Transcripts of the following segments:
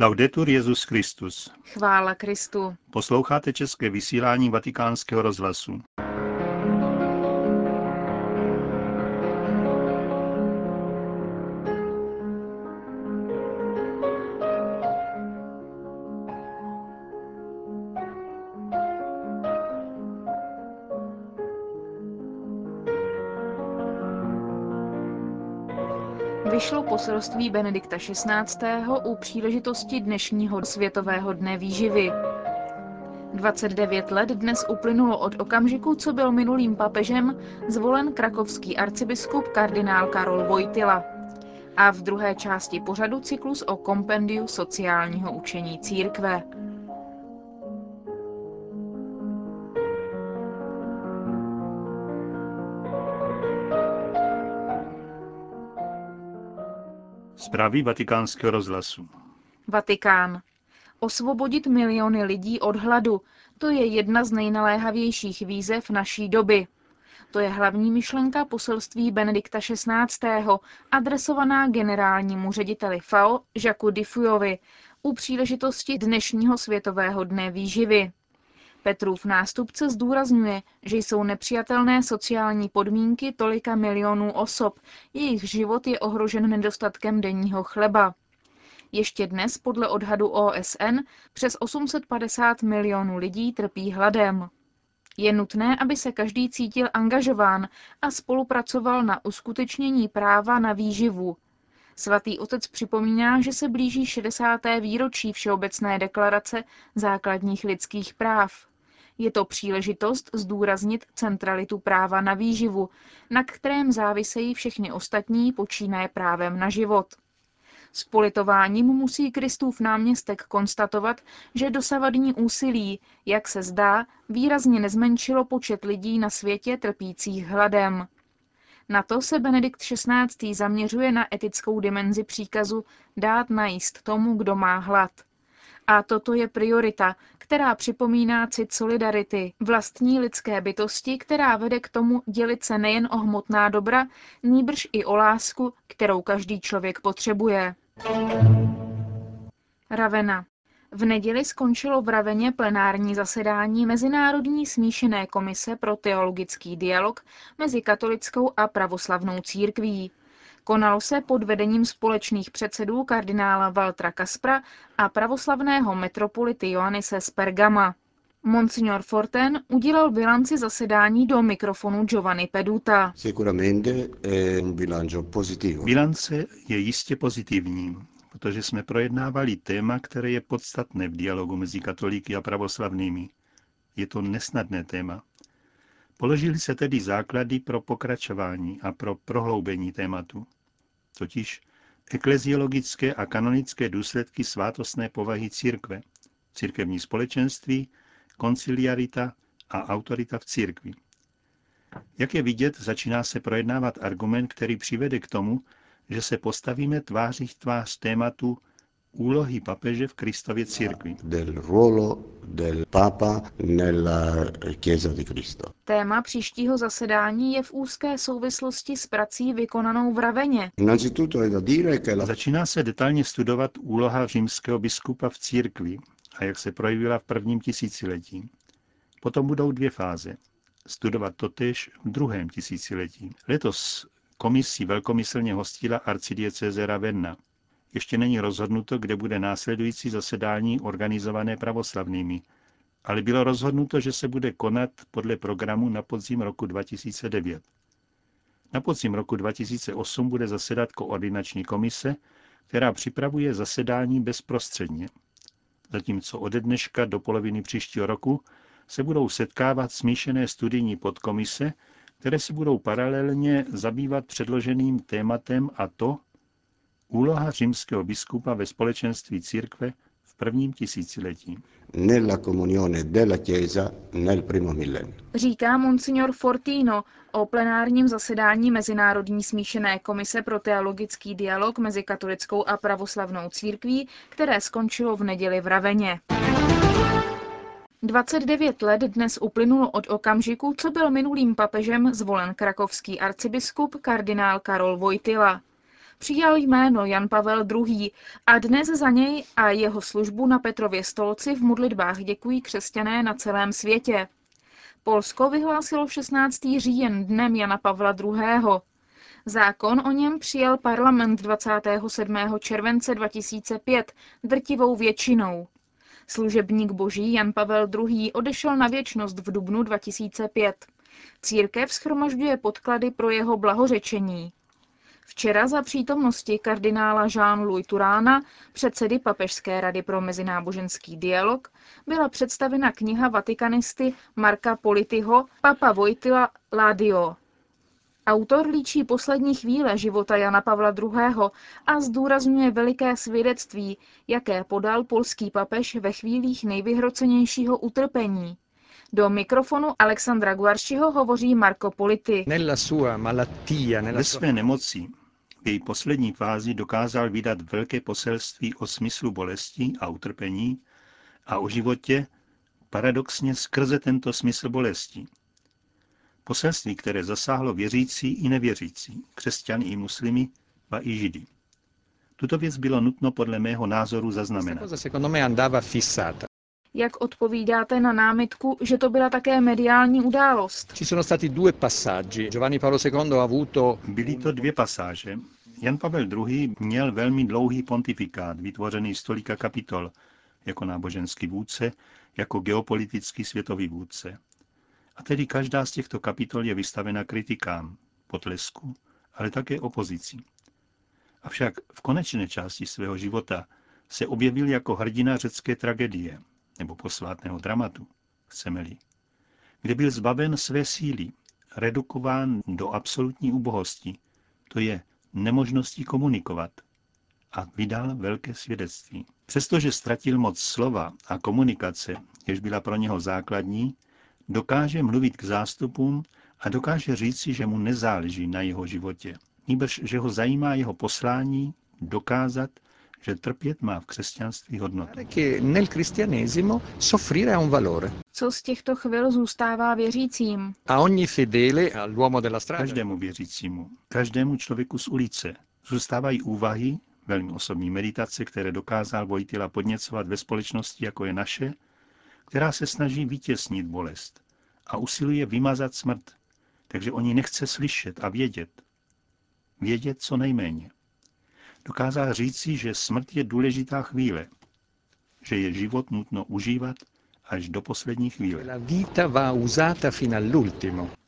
Laudetur Jezus Christus. Chvála Kristu. Posloucháte české vysílání Vatikánského rozhlasu. Poselství Benedikta XVI. u příležitosti dnešního Světového dne výživy. 29 let dnes uplynulo od okamžiku, co byl minulým papežem zvolen krakovský arcibiskup kardinál Karol Vojtila. A v druhé části pořadu cyklus o kompendiu sociálního učení církve. Zprávy vatikánského rozhlasu. Vatikán. Osvobodit miliony lidí od hladu, to je jedna z nejnaléhavějších výzev naší doby. To je hlavní myšlenka poselství Benedikta XVI. adresovaná generálnímu řediteli FAO Jacques Diffuyovi u příležitosti dnešního Světového dne výživy. Petrův nástupce zdůrazňuje, že jsou nepřijatelné sociální podmínky tolika milionů osob, jejich život je ohrožen nedostatkem denního chleba. Ještě dnes podle odhadu OSN přes 850 milionů lidí trpí hladem. Je nutné, aby se každý cítil angažován a spolupracoval na uskutečnění práva na výživu. Svatý otec připomíná, že se blíží 60. výročí Všeobecné deklarace základních lidských práv. Je to příležitost zdůraznit centralitu práva na výživu, na kterém závisejí všechny ostatní počínaje právem na život. S politováním musí Kristův náměstek konstatovat, že dosavadní úsilí, jak se zdá, výrazně nezmenšilo počet lidí na světě trpících hladem. Na to se Benedikt XVI. zaměřuje na etickou dimenzi příkazu dát najíst tomu, kdo má hlad. A toto je priorita, která připomíná cit solidarity, vlastní lidské bytosti, která vede k tomu dělit se nejen o hmotná dobra, nýbrž i o lásku, kterou každý člověk potřebuje. Ravena. V neděli skončilo v Raveně plenární zasedání Mezinárodní smíšené komise pro teologický dialog mezi katolickou a pravoslavnou církví. Konalo se pod vedením společných předsedů kardinála Valtra Kaspra a pravoslavného metropolity Joannise Spergama. Monsignor Forten udělal bilanci zasedání do mikrofonu Giovanni Peduta. Bilance je jistě pozitivní, protože jsme projednávali téma, které je podstatné v dialogu mezi katolíky a pravoslavnými. Je to nesnadné téma. Položili se tedy základy pro pokračování a pro prohloubení tématu totiž ekleziologické a kanonické důsledky svátostné povahy církve, církevní společenství, konciliarita a autorita v církvi. Jak je vidět, začíná se projednávat argument, který přivede k tomu, že se postavíme tváří v tvář tématu úlohy papeže v Kristově církvi. Téma příštího zasedání je v úzké souvislosti s prací vykonanou v Raveně. Začíná se detailně studovat úloha římského biskupa v církvi a jak se projevila v prvním tisíciletí. Potom budou dvě fáze. Studovat totež v druhém tisíciletí. Letos komisí velkomyslně hostila arcidieceze Ravenna. Ještě není rozhodnuto, kde bude následující zasedání organizované pravoslavnými, ale bylo rozhodnuto, že se bude konat podle programu na podzim roku 2009. Na podzim roku 2008 bude zasedat koordinační komise, která připravuje zasedání bezprostředně. Zatímco ode dneška do poloviny příštího roku se budou setkávat smíšené studijní podkomise, které se budou paralelně zabývat předloženým tématem a to, Úloha římského biskupa ve společenství církve v prvním tisíciletí. Říká monsignor Fortino o plenárním zasedání Mezinárodní smíšené komise pro teologický dialog mezi katolickou a pravoslavnou církví, které skončilo v neděli v Raveně. 29 let dnes uplynulo od okamžiku, co byl minulým papežem zvolen krakovský arcibiskup kardinál Karol Vojtila. Přijal jméno Jan Pavel II. a dnes za něj a jeho službu na Petrově stolci v modlitbách děkují křesťané na celém světě. Polsko vyhlásilo 16. říjen dnem Jana Pavla II. Zákon o něm přijal parlament 27. července 2005 drtivou většinou. Služebník boží Jan Pavel II. odešel na věčnost v dubnu 2005. Církev schromažďuje podklady pro jeho blahořečení. Včera za přítomnosti kardinála Jean-Louis Turána, předsedy Papežské rady pro mezináboženský dialog, byla představena kniha vatikanisty Marka Polityho Papa Vojtila Ladio. Autor líčí poslední chvíle života Jana Pavla II. a zdůrazňuje veliké svědectví, jaké podal polský papež ve chvílích nejvyhrocenějšího utrpení. Do mikrofonu Alexandra Guaršiho hovoří Marco Polity. Ve své nemoci v její poslední fázi dokázal vydat velké poselství o smyslu bolesti a utrpení a o životě paradoxně skrze tento smysl bolesti. Poselství, které zasáhlo věřící i nevěřící, křesťany i muslimy, a i židy. Tuto věc bylo nutno podle mého názoru zaznamenat. Jak odpovídáte na námitku, že to byla také mediální událost? Byly to dvě pasáže. Jan Pavel II. měl velmi dlouhý pontifikát, vytvořený z tolika kapitol, jako náboženský vůdce, jako geopolitický světový vůdce. A tedy každá z těchto kapitol je vystavena kritikám, potlesku, ale také opozici. Avšak v konečné části svého života se objevil jako hrdina řecké tragédie, nebo posvátného dramatu, chceme-li, kde byl zbaven své síly, redukován do absolutní ubohosti, to je nemožností komunikovat, a vydal velké svědectví. Přestože ztratil moc slova a komunikace, jež byla pro něho základní, dokáže mluvit k zástupům a dokáže říci, že mu nezáleží na jeho životě. Nýbrž, že ho zajímá jeho poslání dokázat, že trpět má v křesťanství hodnotu. Co z těchto chvil zůstává věřícím? Každému věřícímu, každému člověku z ulice zůstávají úvahy, velmi osobní meditace, které dokázal Vojtila podněcovat ve společnosti, jako je naše, která se snaží vytěsnit bolest a usiluje vymazat smrt, takže oni nechce slyšet a vědět. Vědět co nejméně dokázal říci, že smrt je důležitá chvíle, že je život nutno užívat až do poslední chvíle.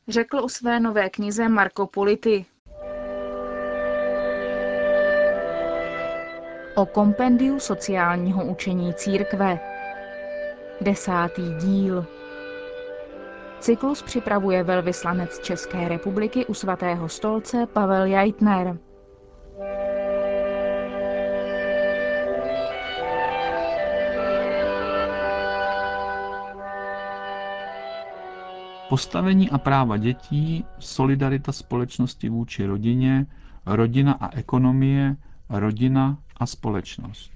Řekl o své nové knize Marco Polity. O kompendiu sociálního učení církve. Desátý díl. Cyklus připravuje velvyslanec České republiky u svatého stolce Pavel Jaitner. Postavení a práva dětí, solidarita společnosti vůči rodině, rodina a ekonomie, rodina a společnost.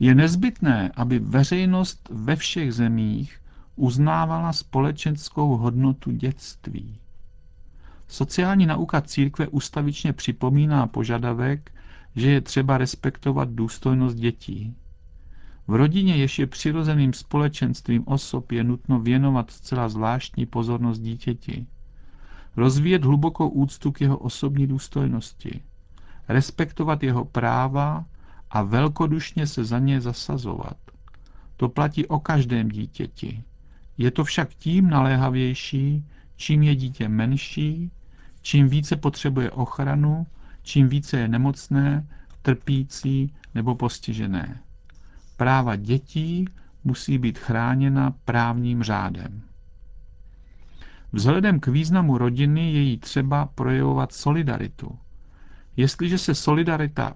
Je nezbytné, aby veřejnost ve všech zemích uznávala společenskou hodnotu dětství. Sociální nauka církve ustavičně připomíná požadavek, že je třeba respektovat důstojnost dětí. V rodině, jež je přirozeným společenstvím osob, je nutno věnovat zcela zvláštní pozornost dítěti. Rozvíjet hlubokou úctu k jeho osobní důstojnosti. Respektovat jeho práva a velkodušně se za ně zasazovat. To platí o každém dítěti. Je to však tím naléhavější, čím je dítě menší, čím více potřebuje ochranu, čím více je nemocné, trpící nebo postižené. Práva dětí musí být chráněna právním řádem. Vzhledem k významu rodiny je jí třeba projevovat solidaritu. Jestliže se solidarita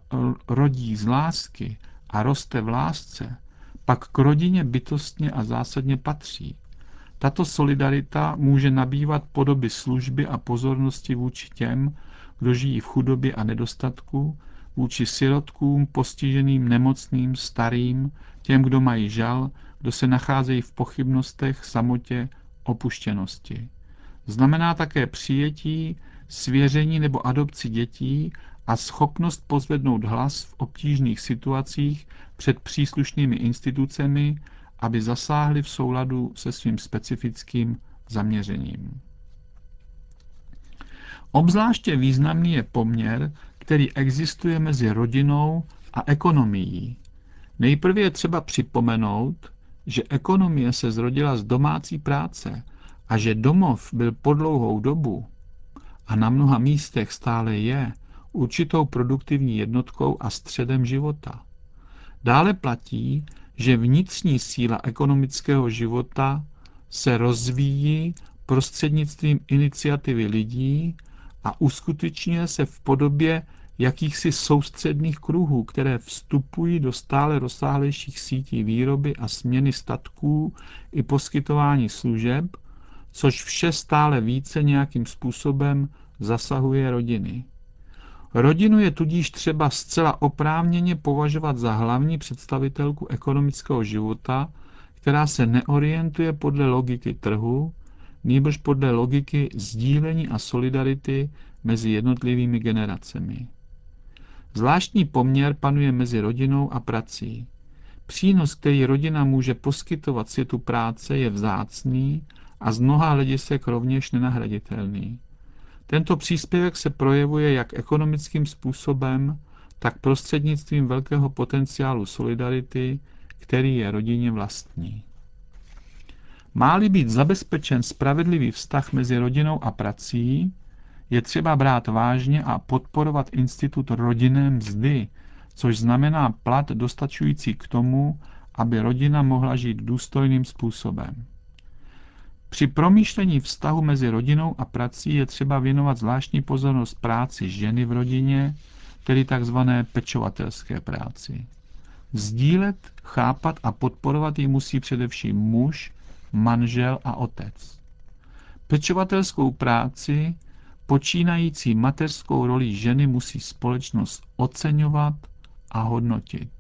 rodí z lásky a roste v lásce, pak k rodině bytostně a zásadně patří. Tato solidarita může nabývat podoby služby a pozornosti vůči těm, kdo žijí v chudobě a nedostatku, vůči sirotkům, postiženým, nemocným, starým, těm, kdo mají žal, kdo se nacházejí v pochybnostech, samotě, opuštěnosti. Znamená také přijetí, svěření nebo adopci dětí a schopnost pozvednout hlas v obtížných situacích před příslušnými institucemi, aby zasáhli v souladu se svým specifickým zaměřením. Obzvláště významný je poměr, který existuje mezi rodinou a ekonomií. Nejprve je třeba připomenout, že ekonomie se zrodila z domácí práce a že domov byl po dlouhou dobu a na mnoha místech stále je určitou produktivní jednotkou a středem života. Dále platí, že vnitřní síla ekonomického života se rozvíjí prostřednictvím iniciativy lidí a uskutečňuje se v podobě jakýchsi soustředných kruhů, které vstupují do stále rozsáhlejších sítí výroby a směny statků i poskytování služeb, což vše stále více nějakým způsobem zasahuje rodiny. Rodinu je tudíž třeba zcela oprávněně považovat za hlavní představitelku ekonomického života, která se neorientuje podle logiky trhu, nýbrž podle logiky sdílení a solidarity mezi jednotlivými generacemi. Zvláštní poměr panuje mezi rodinou a prací. Přínos, který rodina může poskytovat světu práce, je vzácný a z mnoha hledisek rovněž nenahraditelný. Tento příspěvek se projevuje jak ekonomickým způsobem, tak prostřednictvím velkého potenciálu solidarity, který je rodině vlastní. Má-li být zabezpečen spravedlivý vztah mezi rodinou a prací, je třeba brát vážně a podporovat institut rodinné mzdy, což znamená plat dostačující k tomu, aby rodina mohla žít důstojným způsobem. Při promýšlení vztahu mezi rodinou a prací je třeba věnovat zvláštní pozornost práci ženy v rodině, tedy takzvané pečovatelské práci. Sdílet, chápat a podporovat ji musí především muž, manžel a otec. Pečovatelskou práci, počínající mateřskou roli ženy, musí společnost oceňovat a hodnotit.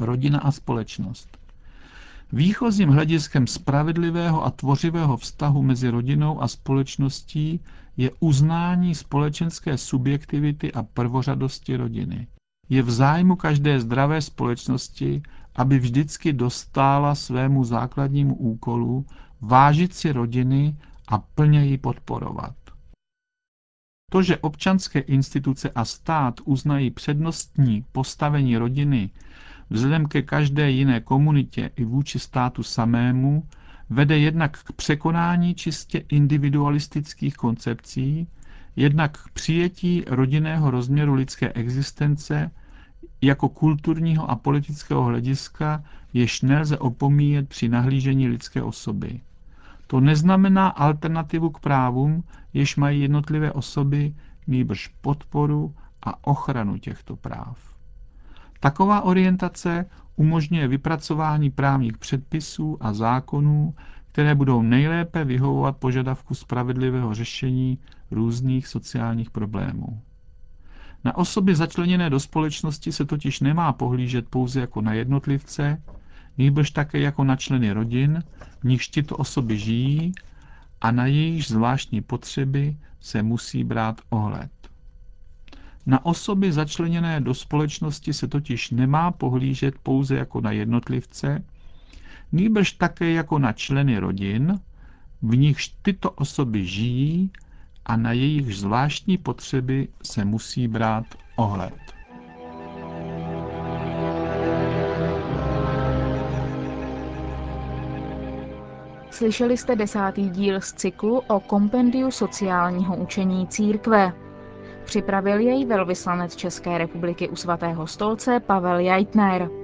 Rodina a společnost. Výchozím hlediskem spravedlivého a tvořivého vztahu mezi rodinou a společností je uznání společenské subjektivity a prvořadosti rodiny. Je v zájmu každé zdravé společnosti, aby vždycky dostála svému základnímu úkolu vážit si rodiny a plně ji podporovat. To, že občanské instituce a stát uznají přednostní postavení rodiny vzhledem ke každé jiné komunitě i vůči státu samému, vede jednak k překonání čistě individualistických koncepcí, jednak k přijetí rodinného rozměru lidské existence jako kulturního a politického hlediska, jež nelze opomíjet při nahlížení lidské osoby. To neznamená alternativu k právům, jež mají jednotlivé osoby, nýbrž podporu a ochranu těchto práv. Taková orientace umožňuje vypracování právních předpisů a zákonů, které budou nejlépe vyhovovat požadavku spravedlivého řešení různých sociálních problémů. Na osoby začleněné do společnosti se totiž nemá pohlížet pouze jako na jednotlivce, nýbrž také jako na členy rodin, v nichž tyto osoby žijí a na jejich zvláštní potřeby se musí brát ohled. Na osoby začleněné do společnosti se totiž nemá pohlížet pouze jako na jednotlivce, nýbrž také jako na členy rodin, v nichž tyto osoby žijí a na jejich zvláštní potřeby se musí brát ohled. Slyšeli jste desátý díl z cyklu o kompendiu sociálního učení církve. Připravil jej velvyslanec České republiky u svatého stolce Pavel Jajtner.